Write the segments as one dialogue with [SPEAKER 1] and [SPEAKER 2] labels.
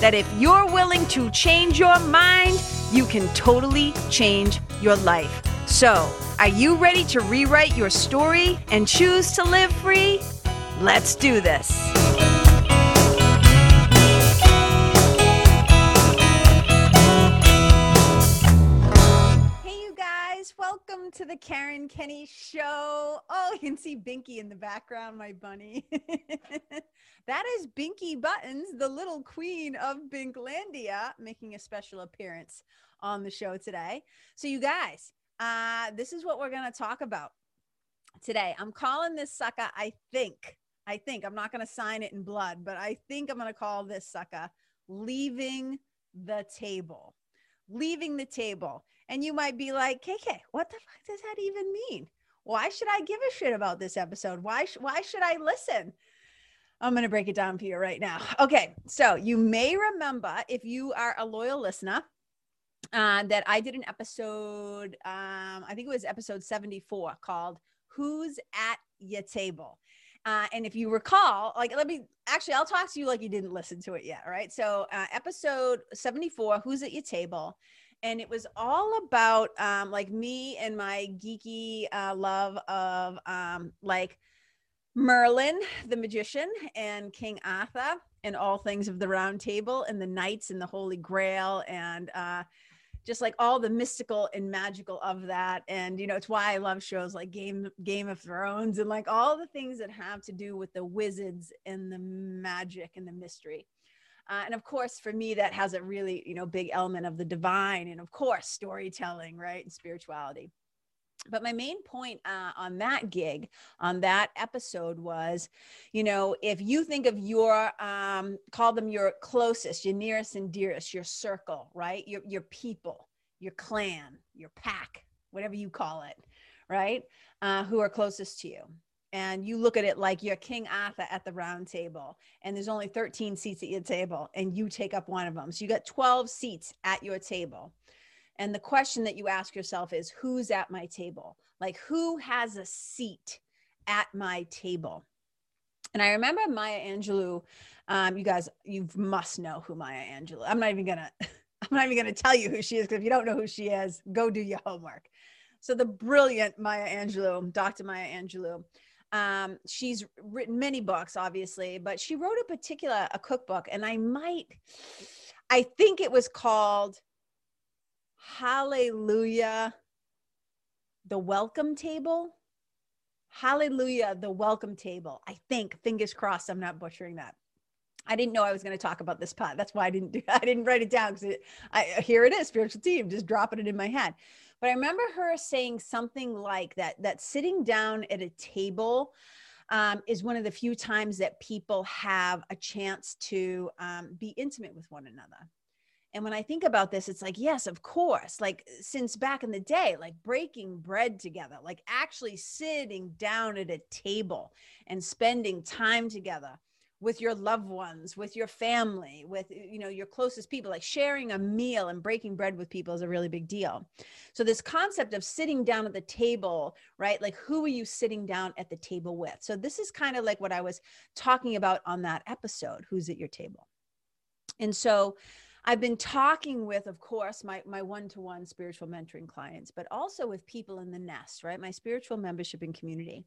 [SPEAKER 1] that if you're willing to change your mind, you can totally change your life. So, are you ready to rewrite your story and choose to live free? Let's do this. Welcome to the Karen Kenney Show. Oh, you can see Binky in the background, my bunny. that is Binky Buttons, the little queen of Binklandia, making a special appearance on the show today. So, you guys, uh, this is what we're going to talk about today. I'm calling this sucker, I think, I think, I'm not going to sign it in blood, but I think I'm going to call this sucker leaving the table. Leaving the table. And you might be like, KK, what the fuck does that even mean? Why should I give a shit about this episode? Why, sh- why should I listen? I'm going to break it down for you right now. Okay. So you may remember if you are a loyal listener, uh, that I did an episode, um, I think it was episode 74 called Who's at Your Table? Uh, and if you recall, like, let me actually, I'll talk to you like you didn't listen to it yet. Right. So, uh, episode 74, Who's at Your Table? And it was all about um, like me and my geeky uh, love of um, like Merlin, the magician, and King Arthur, and all things of the round table, and the knights and the Holy Grail, and uh, just like all the mystical and magical of that. And you know it's why i love shows like game game of thrones and like all the things that have to do with the wizards and the magic and the mystery uh, and of course for me that has a really you know big element of the divine and of course storytelling right and spirituality. But my main point uh, on that gig on that episode was you know if you think of your um, call them your closest your nearest and dearest your circle right your, your people your clan your pack whatever you call it right uh, who are closest to you and you look at it like you're king arthur at the round table and there's only 13 seats at your table and you take up one of them so you got 12 seats at your table and the question that you ask yourself is who's at my table? Like, who has a seat at my table? And I remember Maya Angelou. Um, you guys, you must know who Maya Angelou. I'm not even gonna. I'm not even gonna tell you who she is because if you don't know who she is, go do your homework. So the brilliant Maya Angelou, Dr. Maya Angelou. Um, she's written many books, obviously, but she wrote a particular a cookbook, and I might, I think it was called Hallelujah, the welcome table. Hallelujah, the welcome table. I think, fingers crossed, I'm not butchering that. I didn't know I was going to talk about this part. That's why I didn't do. I didn't write it down because I here it is, spiritual team, just dropping it in my head. But I remember her saying something like that. That sitting down at a table um, is one of the few times that people have a chance to um, be intimate with one another. And when I think about this, it's like, yes, of course. Like since back in the day, like breaking bread together, like actually sitting down at a table and spending time together with your loved ones, with your family, with you know your closest people, like sharing a meal and breaking bread with people is a really big deal. So this concept of sitting down at the table, right? Like who are you sitting down at the table with? So this is kind of like what I was talking about on that episode, who's at your table. And so I've been talking with, of course, my my one-to-one spiritual mentoring clients, but also with people in the nest, right? My spiritual membership and community.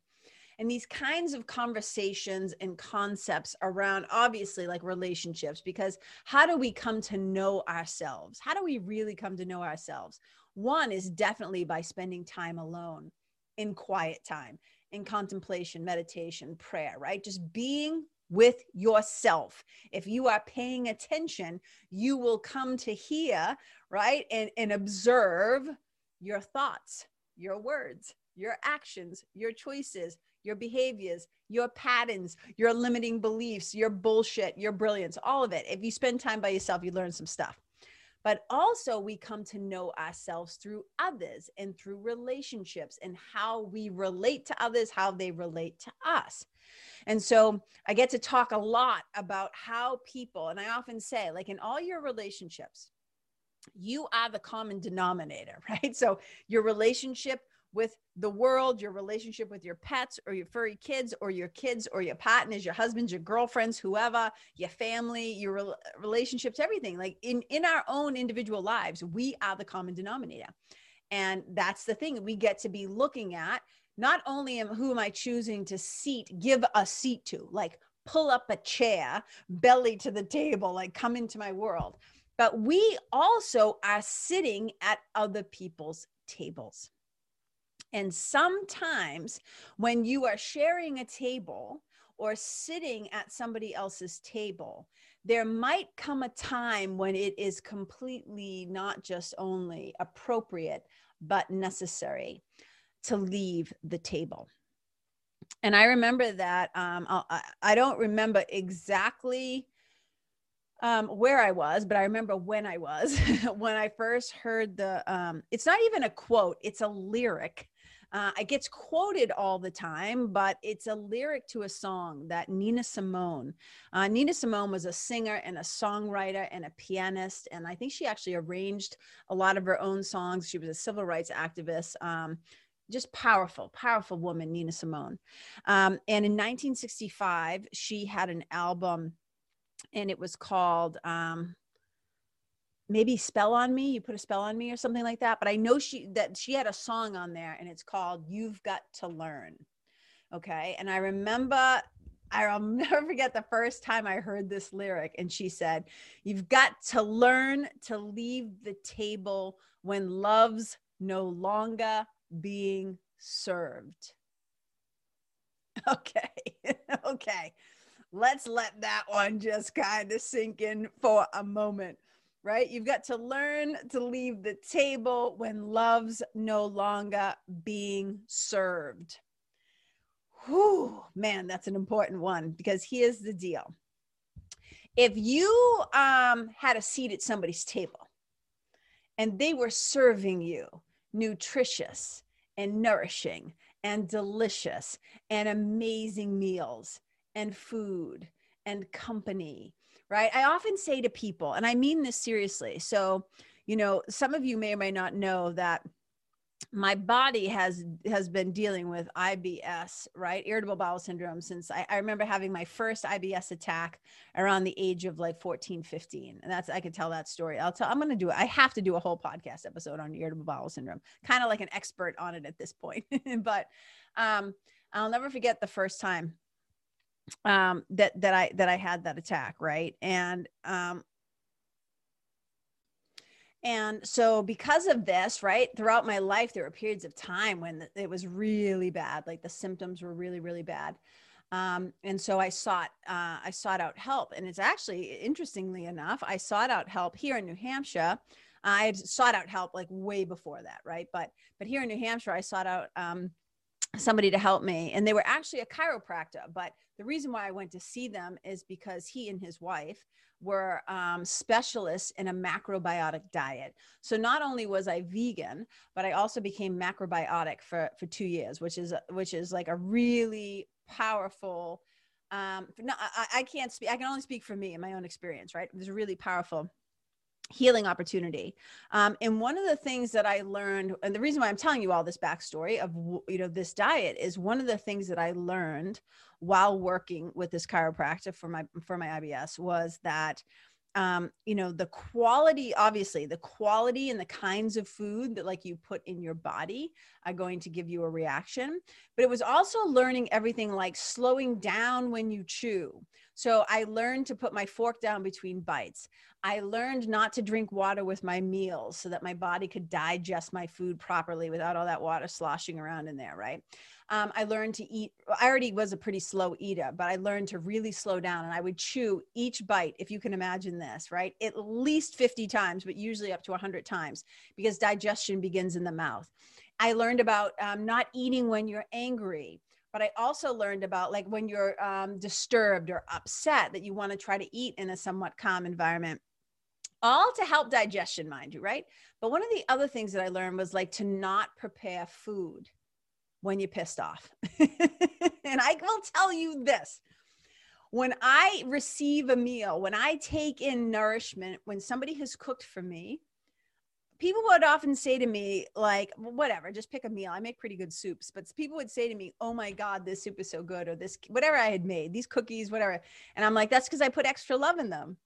[SPEAKER 1] And these kinds of conversations and concepts around obviously like relationships, because how do we come to know ourselves? How do we really come to know ourselves? One is definitely by spending time alone in quiet time, in contemplation, meditation, prayer, right? Just being with yourself. If you are paying attention, you will come to hear, right? And, and observe your thoughts, your words, your actions, your choices, your behaviors, your patterns, your limiting beliefs, your bullshit, your brilliance, all of it. If you spend time by yourself, you learn some stuff. but also we come to know ourselves through others and through relationships and how we relate to others, how they relate to us. And so I get to talk a lot about how people, and I often say, like in all your relationships, you are the common denominator, right? So your relationship with the world, your relationship with your pets or your furry kids or your kids or your partners, your husbands, your girlfriends, whoever, your family, your re- relationships, everything. Like in in our own individual lives, we are the common denominator. And that's the thing we get to be looking at. Not only am who am I choosing to seat, give a seat to, like pull up a chair, belly to the table, like come into my world. But we also are sitting at other people's tables. And sometimes when you are sharing a table or sitting at somebody else's table, there might come a time when it is completely not just only appropriate, but necessary to leave the table. And I remember that um, I, I don't remember exactly um, where I was, but I remember when I was when I first heard the. Um, it's not even a quote; it's a lyric uh, it gets quoted all the time, but it's a lyric to a song that Nina Simone. Uh, Nina Simone was a singer and a songwriter and a pianist, and I think she actually arranged a lot of her own songs. She was a civil rights activist. Um, just powerful, powerful woman, Nina Simone. Um, and in 1965, she had an album, and it was called. Um, maybe spell on me you put a spell on me or something like that but i know she that she had a song on there and it's called you've got to learn okay? And i remember i'll never forget the first time i heard this lyric and she said you've got to learn to leave the table when love's no longer being served. Okay okay. Let's let that one just kind of sink in for a moment right? You've got to learn to leave the table when love's no longer being served. Whew, man, that's an important one because here's the deal. If you um, had a seat at somebody's table and they were serving you nutritious and nourishing and delicious and amazing meals and food and company right? I often say to people, and I mean this seriously. So, you know, some of you may or may not know that my body has has been dealing with IBS, right? Irritable bowel syndrome since I, I, remember having my first IBS attack around the age of like 14, 15. And that's I could tell that story. I'll tell I'm gonna do it. I have to do a whole podcast episode on irritable bowel syndrome, kind of like an expert on it at this point. but um I'll never forget the first time um that that i that i had that attack right? And um and so because of this right throughout my life there were periods of time when it was really bad like the symptoms were really really bad. Um, and so i sought uh, i sought out help. And it's actually interestingly enough i sought out help here in new hampshire. I had sought out help like way before that right? But but here in new hampshire i sought out um, somebody to help me and they were actually a chiropractor but the reason why i went to see them is because he and his wife were um, specialists in a macrobiotic diet. So not only was i vegan but i also became macrobiotic for for two years which is which is like a really powerful um no I, I can't speak i can only speak for me and my own experience right? It was really powerful healing opportunity. Um, and one of the things that i learned and the reason why i'm telling you all this backstory of you know this diet is one of the things that i learned while working with this chiropractor for my for my ibs was that um, you know the quality obviously the quality and the kinds of food that like you put in your body are going to give you a reaction. But it was also learning everything like slowing down when you chew. So i learned to put my fork down between bites. I learned not to drink water with my meals so that my body could digest my food properly without all that water sloshing around in there right um, I learned to eat. I already was a pretty slow eater, but I learned to really slow down and I would chew each bite, if you can imagine this, right? At least 50 times, but usually up to 100 times because digestion begins in the mouth. I learned about um, not eating when you're angry. But I also learned about like when you're um, disturbed or upset that you want to try to eat in a somewhat calm environment all to help digestion, mind you, right? But one of the other things that I learned was like to not prepare food when you're pissed off. and I will tell you this when I receive a meal, when I take in nourishment, when somebody has cooked for me, people would often say to me, like, whatever, just pick a meal. I make pretty good soups, but people would say to me, oh my God, this soup is so good, or this, whatever I had made, these cookies, whatever. And I'm like, that's because I put extra love in them.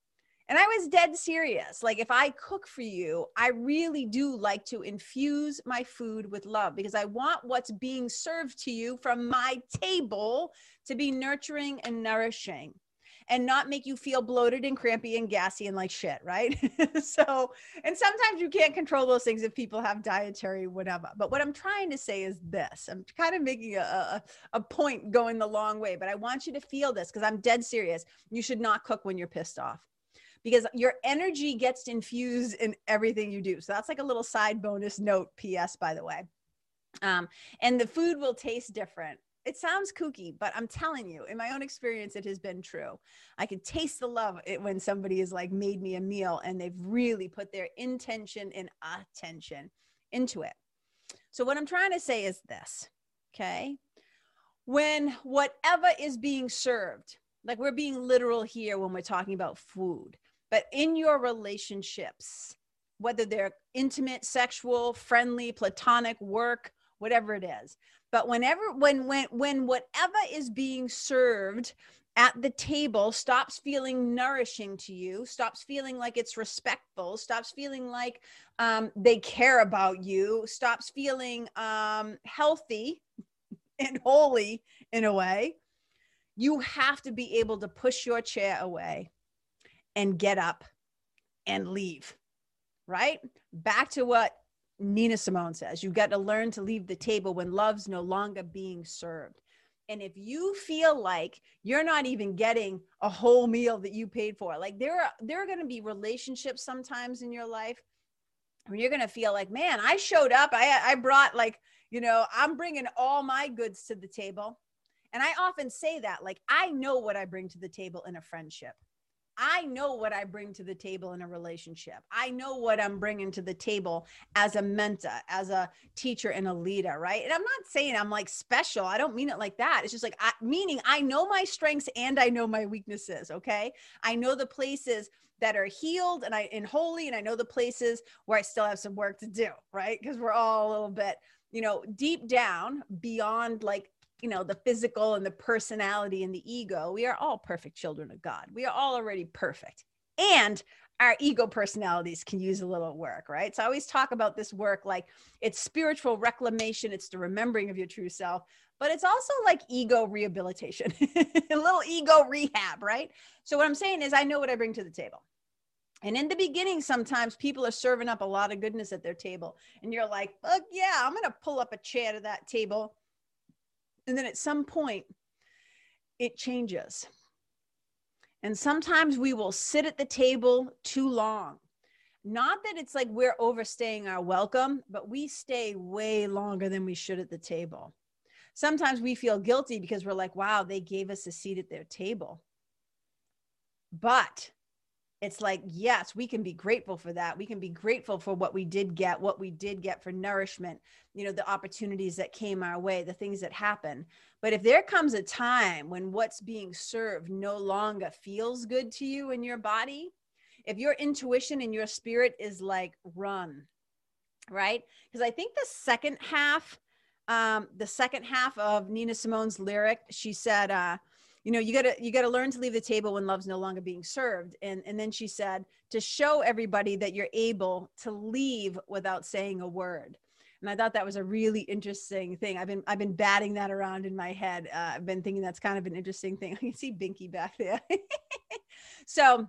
[SPEAKER 1] And I was dead serious. Like, if I cook for you, I really do like to infuse my food with love because I want what's being served to you from my table to be nurturing and nourishing and not make you feel bloated and crampy and gassy and like shit, right? so, and sometimes you can't control those things if people have dietary whatever. But what I'm trying to say is this I'm kind of making a, a, a point going the long way, but I want you to feel this because I'm dead serious. You should not cook when you're pissed off because your energy gets infused in everything you do. So that's like a little side bonus note, PS, by the way. Um, and the food will taste different it sounds kooky, but I'm telling you, in my own experience, it has been true. I can taste the love when somebody has like made me a meal and they've really put their intention and attention into it. So, what I'm trying to say is this, okay? When whatever is being served, like we're being literal here when we're talking about food, but in your relationships, whether they're intimate, sexual, friendly, platonic, work, whatever it is, but whenever when when when whatever is being served at the table stops feeling nourishing to you, stops feeling like it's respectful, stops feeling like um, they care about you, stops feeling um, healthy and holy in a way, you have to be able to push your chair away and get up and leave, right? Back to what Nina Simone says, you've got to learn to leave the table when love's no longer being served. And if you feel like you're not even getting a whole meal that you paid for, like there are there are going to be relationships sometimes in your life where you're going to feel like, man, I showed up, I I brought like, you know, I'm bringing all my goods to the table. And I often say that, like I know what I bring to the table in a friendship. I know what I bring to the table in a relationship. I know what I'm bringing to the table as a mentor, as a teacher and a leader, right? And I'm not saying I'm like special. I don't mean it like that. It's just like I, meaning I know my strengths and I know my weaknesses, okay? I know the places that are healed and I and holy and I know the places where I still have some work to do, right? Because we're all a little bit, you know, deep down beyond like you know the physical and the personality and the ego we are all perfect children of god. We are all already perfect. And our ego personalities can use a little work right? So i always talk about this work like it's spiritual reclamation it's the remembering of your true self but it's also like ego rehabilitation a little ego rehab right? So what i'm saying is i know what i bring to the table. And in the beginning, sometimes people are serving up a lot of goodness at their table. And you're like, fuck yeah, I'm going to pull up a chair to that table and then at some point, it changes. And sometimes we will sit at the table too long. Not that it's like we're overstaying our welcome, but we stay way longer than we should at the table. Sometimes we feel guilty because we're like, wow, they gave us a seat at their table. But it's like, yes, we can be grateful for that. We can be grateful for what we did get, what we did get for nourishment, you know, the opportunities that came our way, the things that happen. But if there comes a time when what's being served no longer feels good to you in your body, if your intuition and your spirit is like, run, right? Because I think the second half, um, the second half of Nina Simone's lyric, she said, uh, you know you gotta you gotta learn to leave the table when love's no longer being served. And and then she said to show everybody that you're able to leave without saying a word. And i thought that was a really interesting thing. I've been i've been batting that around in my head. Uh, i've been thinking that's kind of an interesting thing. I can see binky back there. So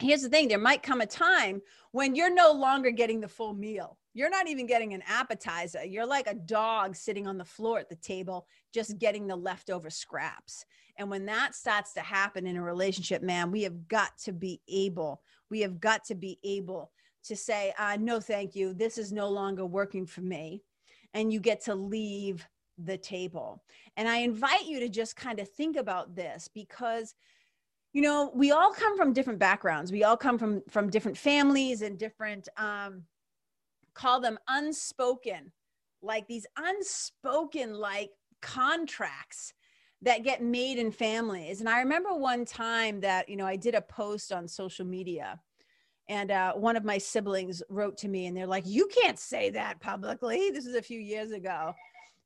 [SPEAKER 1] here's the thing. There might come a time when you're no longer getting the full meal you're not even getting an appetizer you're like a dog sitting on the floor at the table just getting the leftover scraps and when that starts to happen in a relationship, man, we have got to be able, we have got to be able to say, uh, no, thank you. This is no longer working for me. And you get to leave the table. And I invite you to just kind of think about this because you know we all come from different backgrounds we all come from from different families and different um call them unspoken like these unspoken like contracts that get made in families. And i remember one time that you know i did a post on social media and uh, one of my siblings wrote to me and they're like you can't say that publicly. This is a few years ago.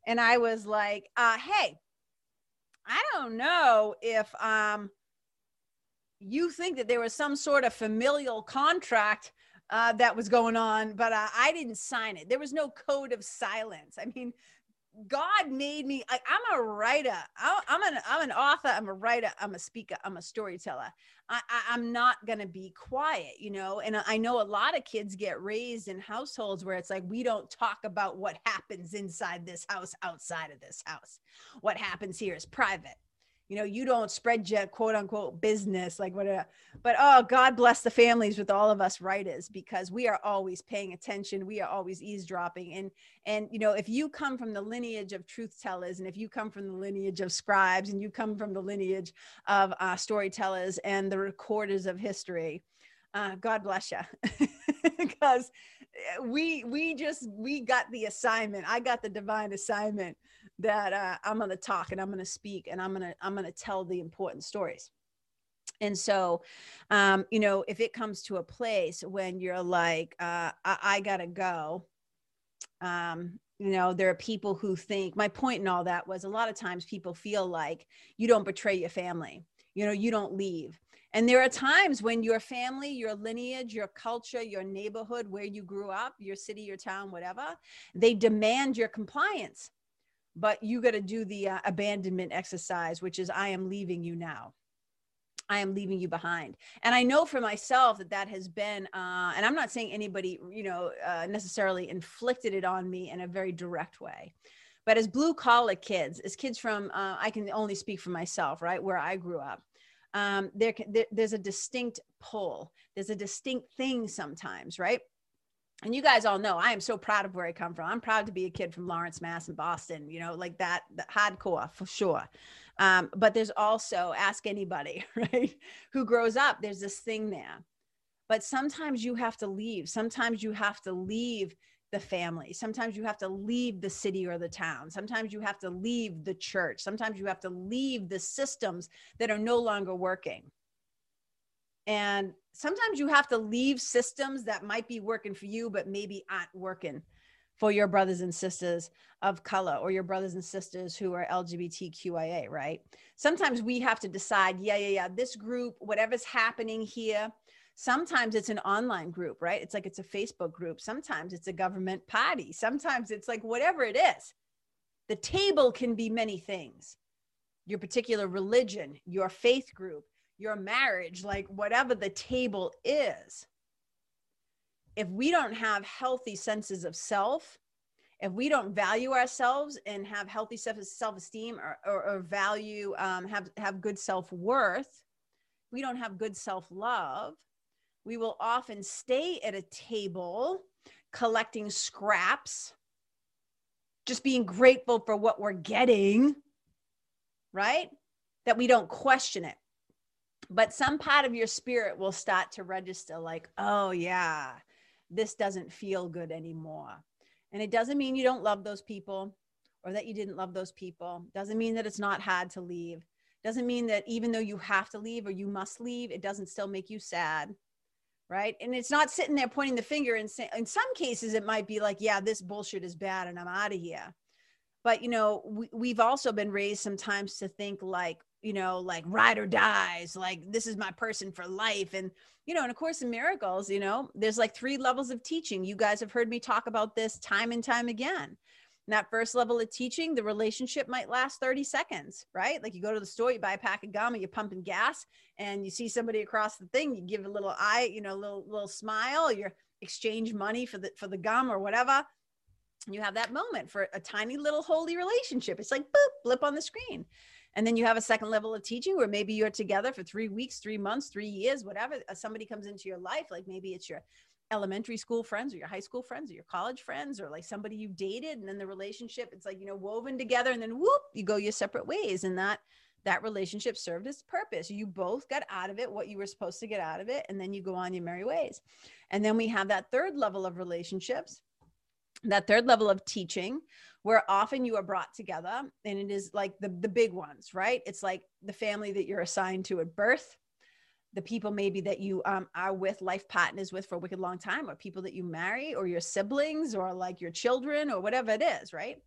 [SPEAKER 1] And i was like uh, hey i don't know if um, you think that there was some sort of familial contract uh, that was going on, but uh, I didn't sign it. There was no code of silence. I mean, God made me. I, am a writer. I, am an I'm an author. I'm a writer. I'm a speaker. I'm a storyteller. I, I, am not gonna be quiet, you know. And I know a lot of kids get raised in households where it's like we don't talk about what happens inside this house, outside of this house. What happens here is private you know you don't spread your quote unquote business like whatever but oh god bless the families with all of us writers because we are always paying attention we are always eavesdropping and and you know if you come from the lineage of truth tellers and if you come from the lineage of scribes and you come from the lineage of uh, storytellers and the recorders of history uh, god bless you because we we just we got the assignment i got the divine assignment that uh, I'm going to talk and I'm going to speak and I'm going to I'm going to tell the important stories. And so, um, you know, if it comes to a place when you're like, uh, I, I gotta go, um, you know, there are people who think my point in all that was a lot of times people feel like you don't betray your family, you know, you don't leave. And there are times when your family, your lineage, your culture, your neighborhood, where you grew up, your city, your town, whatever, they demand your compliance but you got to do the uh, abandonment exercise, which is I am leaving you now. I am leaving you behind. And I know for myself that that has been, uh, and I'm not saying anybody, you know, uh, necessarily inflicted it on me in a very direct way. But as blue collar kids, as kids from, uh, I can only speak for myself, right, where I grew up, um, there, there, there's a distinct pull. There's a distinct thing sometimes, right? And you guys all know I am so proud of where I come from. I'm proud to be a kid from Lawrence, Mass, and Boston. You know, like that, hardcore for sure. Um, but there's also ask anybody, right, who grows up. There's this thing there, but sometimes you have to leave. Sometimes you have to leave the family. Sometimes you have to leave the city or the town. Sometimes you have to leave the church. Sometimes you have to leave the systems that are no longer working. And sometimes you have to leave systems that might be working for you, but maybe aren't working for your brothers and sisters of color or your brothers and sisters who are LGBTQIA, right? Sometimes we have to decide, yeah, yeah, yeah, this group, whatever's happening here, sometimes it's an online group, right? It's like it's a Facebook group. Sometimes it's a government party. Sometimes it's like whatever it is. The table can be many things your particular religion, your faith group, your marriage, like whatever the table is, if we don't have healthy senses of self, if we don't value ourselves and have healthy self-esteem or, or, or value, um, have, have good self-worth, we don't have good self-love, we will often stay at a table collecting scraps, just being grateful for what we're getting, right? That we don't question it but some part of your spirit will start to register like oh yeah this doesn't feel good anymore. And it doesn't mean you don't love those people or that you didn't love those people. Doesn't mean that it's not hard to leave. Doesn't mean that even though you have to leave or you must leave it doesn't still make you sad right? And it's not sitting there pointing the finger and saying in some cases it might be like yeah this bullshit is bad and i'm out of here. But you know we, we've also been raised sometimes to think like you know, like ride or dies, like this is my person for life. And, you know, in A Course in Miracles, you know, there's like three levels of teaching. You guys have heard me talk about this time and time again. And that first level of teaching, the relationship might last 30 seconds, right? Like you go to the store, you buy a pack of gum and you're pumping gas and you see somebody across the thing, you give a little eye, you know, little, little smile, you exchange money for the, for the gum or whatever. And You have that moment for a tiny little holy relationship. It's like boop, blip on the screen and then you have a second level of teaching where maybe you're together for three weeks three months three years whatever uh, somebody comes into your life like maybe it's your elementary school friends or your high school friends or your college friends or like somebody you dated and then the relationship it's like you know woven together and then whoop you go your separate ways and that that relationship served its purpose. You both got out of it what you were supposed to get out of it, and then you go on your merry ways. And then we have that third level of relationships, that third level of teaching, where often you are brought together, and it is like the, the big ones, right? It's like the family that you're assigned to at birth, the people maybe that you um, are with life partners with for a wicked long time or people that you marry or your siblings or like your children or whatever it is right?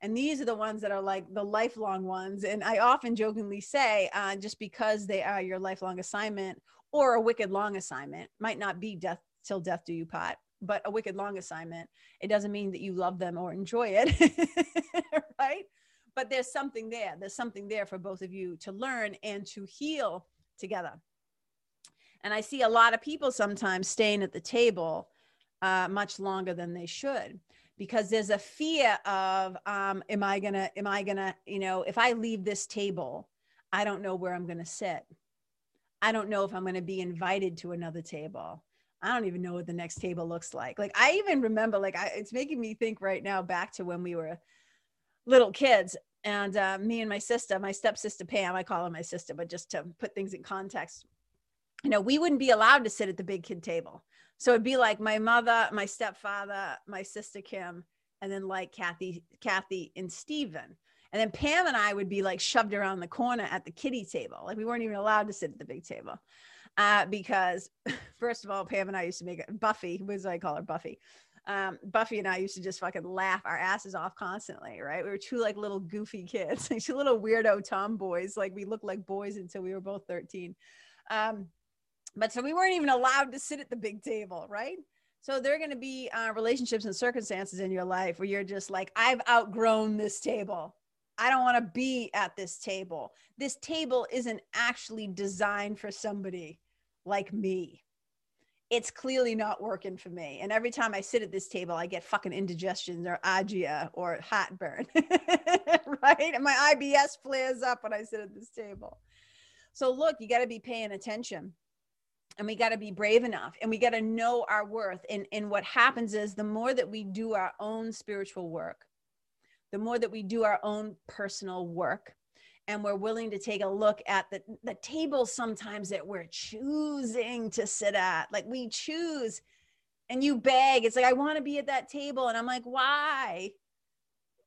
[SPEAKER 1] And these are the ones that are like the lifelong ones. And i often jokingly say uh, just because they are your lifelong assignment or a wicked long assignment might not be death till death do you part but a wicked long assignment it doesn't mean that you love them or enjoy it right but there's something there there's something there for both of you to learn and to heal together and I see a lot of people sometimes staying at the table uh, much longer than they should because there's a fear of um, am I gonna am I gonna you know if I leave this table, I don't know where I'm gonna sit. I don't know if I'm gonna be invited to another table. I don't even know what the next table looks like. Like I even remember, like I, it's making me think right now back to when we were little kids, and uh, me and my sister, my stepsister Pam, I call her my sister, but just to put things in context, you know, we wouldn't be allowed to sit at the big kid table. So it'd be like my mother, my stepfather, my sister Kim, and then like Kathy, Kathy and Stephen. And then Pam and I would be like shoved around the corner at the kitty table. Like we weren't even allowed to sit at the big table. Uh, because first of all, Pam and I used to make it Buffy, was I call her Buffy. Um, Buffy and I used to just fucking laugh our asses off constantly, right? We were two like little goofy kids, like two little weirdo tomboys. Like we looked like boys until we were both 13. Um, but so we weren't even allowed to sit at the big table, right? So there are going to be uh, relationships and circumstances in your life where you're just like, I've outgrown this table. I don't want to be at this table. This table isn't actually designed for somebody like me. It's clearly not working for me. And every time I sit at this table, I get fucking indigestion or agita or heartburn, right? And my IBS flares up when I sit at this table. So look, you got to be paying attention and we got to be brave enough and we got to know our worth and and what happens is the more that we do our own spiritual work the more that we do our own personal work and we're willing to take a look at the the table sometimes that we're choosing to sit at. Like we choose and you beg. It's like i want to be at that table. And i'm like why?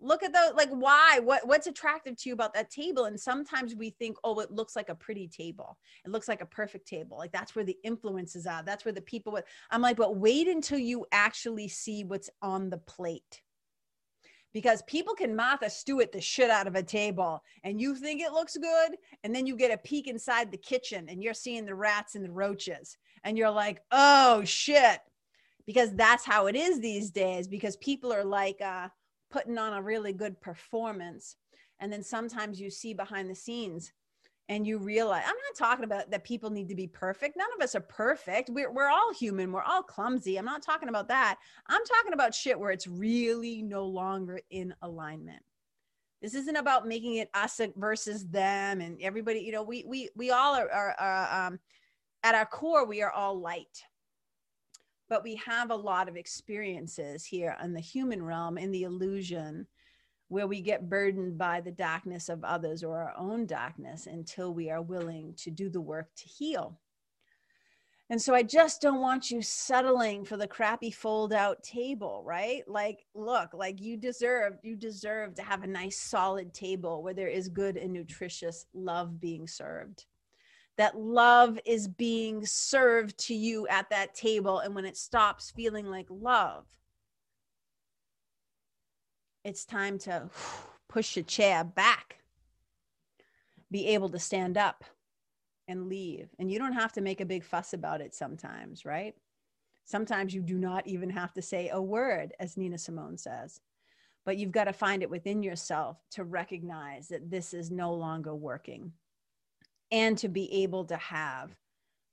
[SPEAKER 1] Look at the like why? What what's attractive to you about that table? And sometimes we think oh it looks like a pretty table. It looks like a perfect table. Like that's where the influences are. That's where the people with i'm like but wait until you actually see what's on the plate because people can Martha Stewart the shit out of a table and you think it looks good. And then you get a peek inside the kitchen and you're seeing the rats and the roaches and you're like, oh shit. Because that's how it is these days because people are like, uh, putting on a really good performance and then sometimes you see behind the scenes and you realize i'm not talking about that people need to be perfect. None of us are perfect. We're, we're all human. We're all clumsy. I'm not talking about that. I'm talking about shit where it's really no longer in alignment. This isn't about making it us versus them and everybody you know we we we all are, are, are um, at our core we are all light. But we have a lot of experiences here in the human realm in the illusion where we get burdened by the darkness of others or our own darkness until we are willing to do the work to heal. And so I just don't want you settling for the crappy fold out table, right? Like, look, like you deserve, you deserve to have a nice solid table where there is good and nutritious love being served that love is being served to you at that table. And when it stops feeling like love, it's time to push a chair back, be able to stand up and leave. And you don't have to make a big fuss about it sometimes, right? Sometimes you do not even have to say a word, as Nina Simone says. But you've got to find it within yourself to recognize that this is no longer working and to be able to have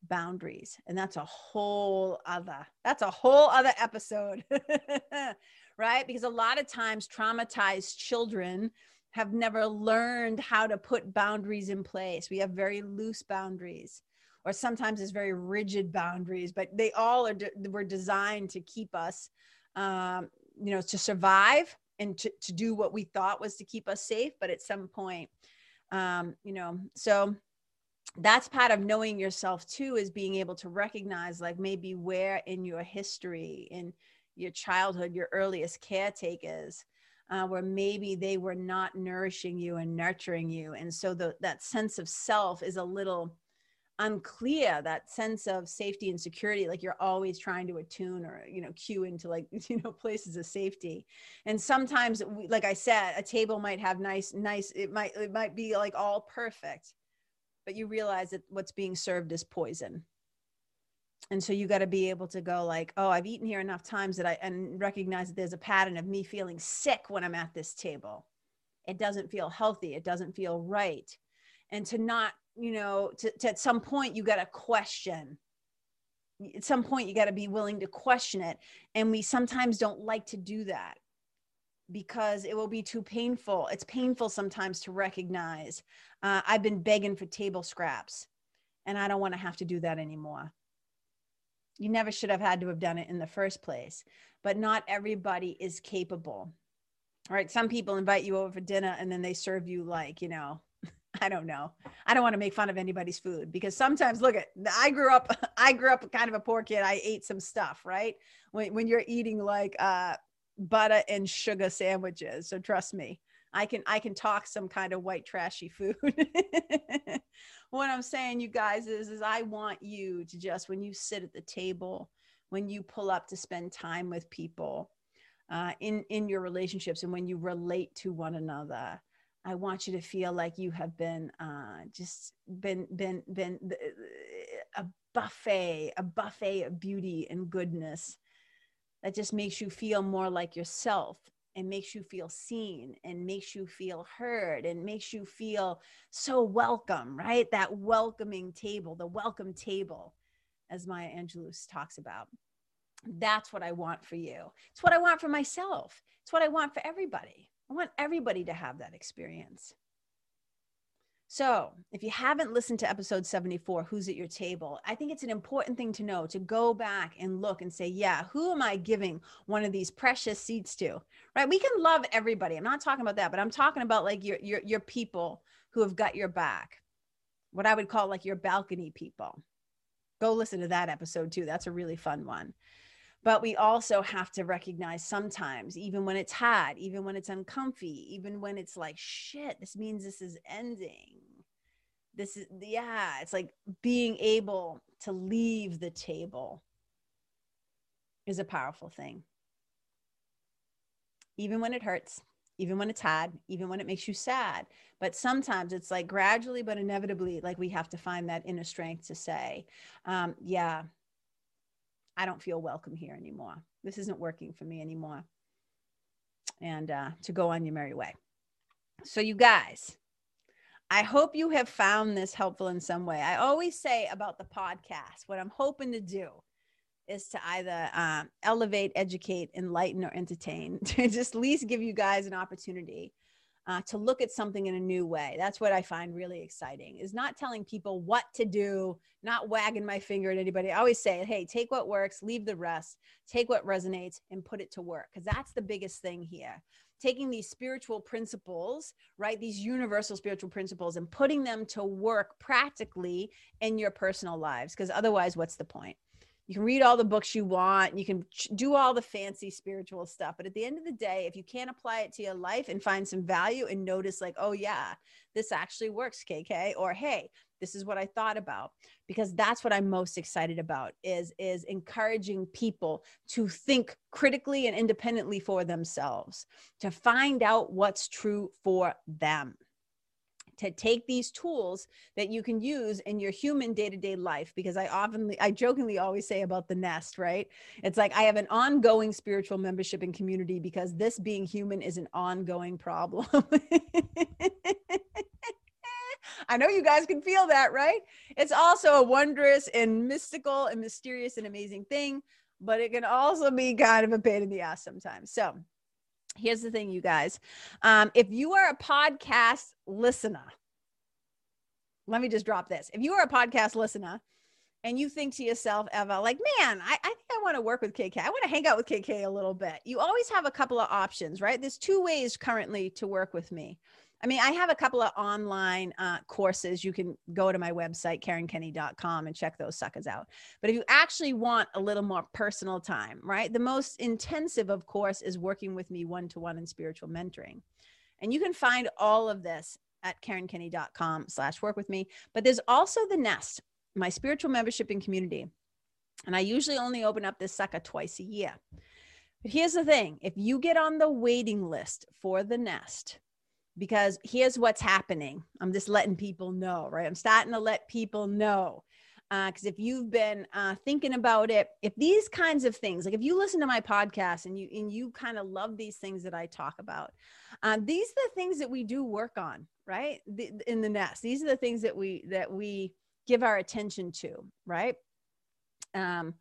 [SPEAKER 1] boundaries and that's a whole other that's a whole other episode right? Because a lot of times traumatized children have never learned how to put boundaries in place. We have very loose boundaries or sometimes it's very rigid boundaries but they all are de- were designed to keep us um, you know to survive and to, to do what we thought was to keep us safe but at some point Um, you know, so that's part of knowing yourself too is being able to recognize like maybe where in your history in your childhood your earliest caretakers uh, where maybe they were not nourishing you and nurturing you. And so the, that sense of self is a little unclear that sense of safety and security like you're always trying to attune or you know cue into like you know places of safety. And sometimes we, like i said a table might have nice nice it might it might be like all perfect but you realize that what's being served is poison. And so you got to be able to go like oh i've eaten here enough times that i and recognize that there's a pattern of me feeling sick when i'm at this table. It doesn't feel healthy. It doesn't feel right. And to not you know to, to at some point you got to question. At some point you got to be willing to question it. And we sometimes don't like to do that because it will be too painful it's painful sometimes to recognize uh, i've been begging for table scraps and i don't want to have to do that anymore you never should have had to have done it in the first place but not everybody is capable all right some people invite you over for dinner and then they serve you like you know I don't know. I don't want to make fun of anybody's food because sometimes look at I grew up I grew up kind of a poor kid. I ate some stuff, right? When when you're eating like uh butter and sugar sandwiches. So trust me, I can I can talk some kind of white trashy food. what I'm saying you guys is is I want you to just when you sit at the table, when you pull up to spend time with people, uh, in in your relationships and when you relate to one another I want you to feel like you have been uh, just been been been a buffet, a buffet of beauty and goodness that just makes you feel more like yourself and makes you feel seen and makes you feel heard and makes you feel so welcome, right? That welcoming table, the welcome table, as Maya Angelou talks about. That's what I want for you. It's what I want for myself. It's what I want for everybody. I want everybody to have that experience. So, if you haven't listened to episode 74, Who's at Your Table, I think it's an important thing to know to go back and look and say, yeah, who am I giving one of these precious seats to? Right? We can love everybody. I'm not talking about that, but I'm talking about like your your your people who have got your back. What I would call like your balcony people. Go listen to that episode too. That's a really fun one but we also have to recognize sometimes even when it's hot even when it's uncomfy even when it's like shit this means this is ending. This is yeah it's like being able to leave the table is a powerful thing. Even when it hurts even when it's hard even when it makes you sad. But sometimes it's like gradually but inevitably like we have to find that inner strength to say um, yeah I don't feel welcome here anymore. This isn't working for me anymore. And uh, to go on your merry way. So, you guys, I hope you have found this helpful in some way. I always say about the podcast, what I'm hoping to do is to either um, elevate, educate, enlighten, or entertain, to just at least give you guys an opportunity uh, to look at something in a new way. That's what I find really exciting is not telling people what to do, not wagging my finger at anybody. I always say, hey, take what works, leave the rest, take what resonates and put it to work. Cause that's the biggest thing here. Taking these spiritual principles, right? These universal spiritual principles and putting them to work practically in your personal lives. Cause otherwise, what's the point? You can read all the books you want. You can do all the fancy spiritual stuff. But at the end of the day if you can't apply it to your life and find some value and notice like oh yeah this actually works kk or hey this is what i thought about. Because that's what i'm most excited about is is encouraging people to think critically and independently for themselves to find out what's true for them to take these tools that you can use in your human day-to-day life because i often i jokingly always say about the nest right it's like i have an ongoing spiritual membership and community because this being human is an ongoing problem I know you guys can feel that, right? It's also a wondrous and mystical and mysterious and amazing thing, but it can also be kind of a pain in the ass sometimes. So, here's the thing, you guys. Um, if you are a podcast listener, let me just drop this. If you are a podcast listener and you think to yourself, Eva, like, man, I, I think I want to work with KK. I want to hang out with KK a little bit. You always have a couple of options, right? There's two ways currently to work with me. I mean, I have a couple of online uh, courses. You can go to my website, karenkenney.com, and check those suckers out. But if you actually want a little more personal time, right? The most intensive, of course, is working with me one to one in spiritual mentoring. And you can find all of this at karenkenney.com slash work with me. But there's also the Nest, my spiritual membership and community. And I usually only open up this sucker twice a year. But here's the thing if you get on the waiting list for the Nest, because here's what's happening. I'm just letting people know, right? I'm starting to let people know. Because uh, if you've been uh, thinking about it, if these kinds of things, like if you listen to my podcast and you and you kind of love these things that I talk about, uh, these are the things that we do work on, right? The, in the nest, these are the things that we that we give our attention to, right? Um,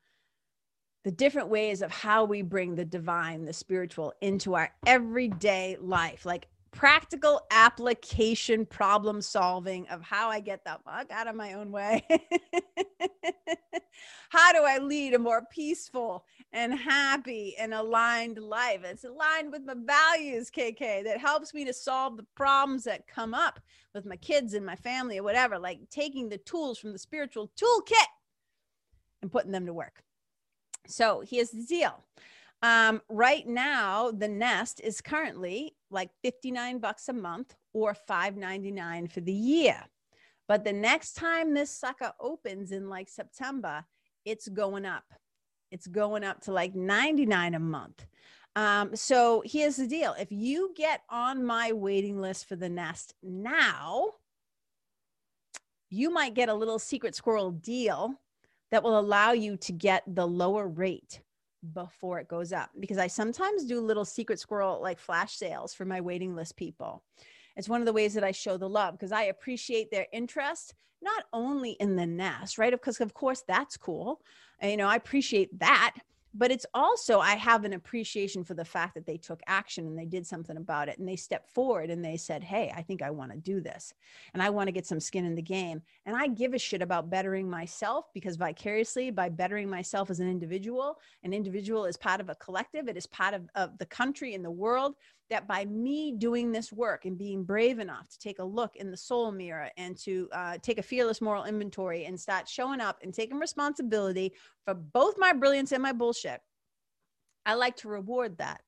[SPEAKER 1] the different ways of how we bring the divine, the spiritual into our everyday life, like practical application problem solving of how I get the fuck out of my own way. how do I lead a more peaceful and happy and aligned life? It's aligned with my values, KK, that helps me to solve the problems that come up with my kids and my family or whatever, like taking the tools from the spiritual toolkit and putting them to work. So here's the deal. Um, right now, the Nest is currently like 59 bucks a month or 5.99 for the year. But the next time this sucker opens in like September, it's going up. It's going up to like 99 a month. Um, so here's the deal. If you get on my waiting list for the nest now, you might get a little secret squirrel deal that will allow you to get the lower rate before it goes up because I sometimes do little secret squirrel like flash sales for my waiting list people. It's one of the ways that I show the love because I appreciate their interest, not only in the nest, right? Because, of course, that's cool. And, you know, I appreciate that but it's also i have an appreciation for the fact that they took action and they did something about it and they stepped forward and they said hey i think i want to do this and i want to get some skin in the game. And i give a shit about bettering myself because vicariously by bettering myself as an individual an individual is part of a collective it is part of, of the country and the world that by me doing this work and being brave enough to take a look in the soul mirror and to uh, take a fearless moral inventory and start showing up and taking responsibility for both my brilliance and my bullshit, I like to reward that.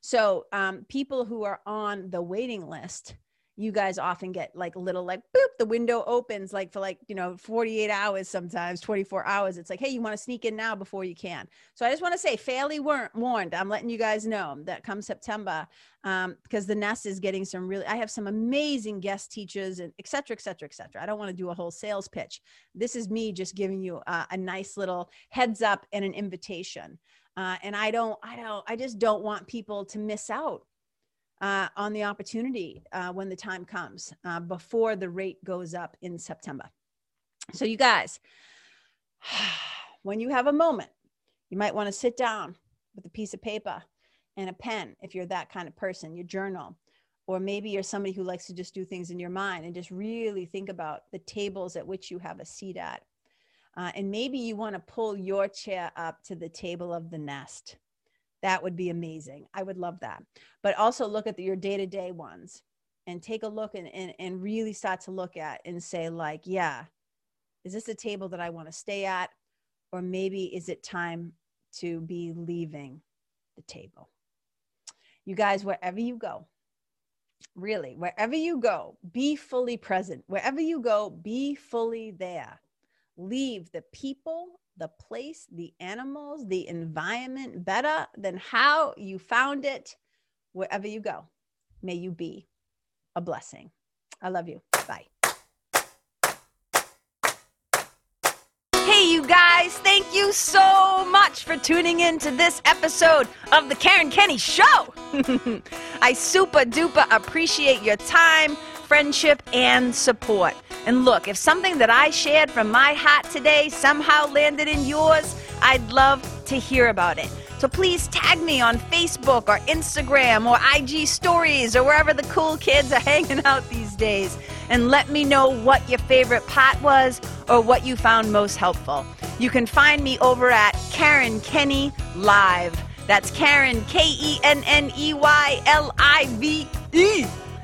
[SPEAKER 1] So, um, people who are on the waiting list, you guys often get like little like boop the window opens like for like you know 48 hours sometimes 24 hours. It's like hey you want to sneak in now before you can. So i just want to say fairly warned. I'm letting you guys know that come september um, because the nest is getting some really i have some amazing guest teachers and et cetera et cetera et cetera. I don't want to do a whole sales pitch. This is me just giving you a, a nice little heads up and an invitation. Uh, and i don't i don't i just don't want people to miss out uh, on the opportunity uh, when the time comes uh, before the rate goes up in September. So, you guys, when you have a moment, you might want to sit down with a piece of paper and a pen if you're that kind of person, your journal. Or maybe you're somebody who likes to just do things in your mind and just really think about the tables at which you have a seat at. Uh, and maybe you want to pull your chair up to the table of the nest that would be amazing. I would love that. But also look at the, your day to day ones and take a look and, and, and really start to look at and say, like, yeah, is this a table that I want to stay at? Or maybe is it time to be leaving the table? You guys, wherever you go, really, wherever you go, be fully present. Wherever you go, be fully there. Leave the people the place, the animals, the environment better than how you found it wherever you go. May you be a blessing. I love you. Bye. Hey, you guys, thank you so much for tuning in to this episode of The Karen Kenney Show. I super duper appreciate your time, friendship, and support. And look, if something that I shared from my heart today somehow landed in yours, I'd love to hear about it. So please tag me on Facebook or Instagram or IG stories or wherever the cool kids are hanging out these days and let me know what your favorite part was or what you found most helpful. You can find me over at Karen Kenney Live. That's Karen, K E N N E Y L I V E.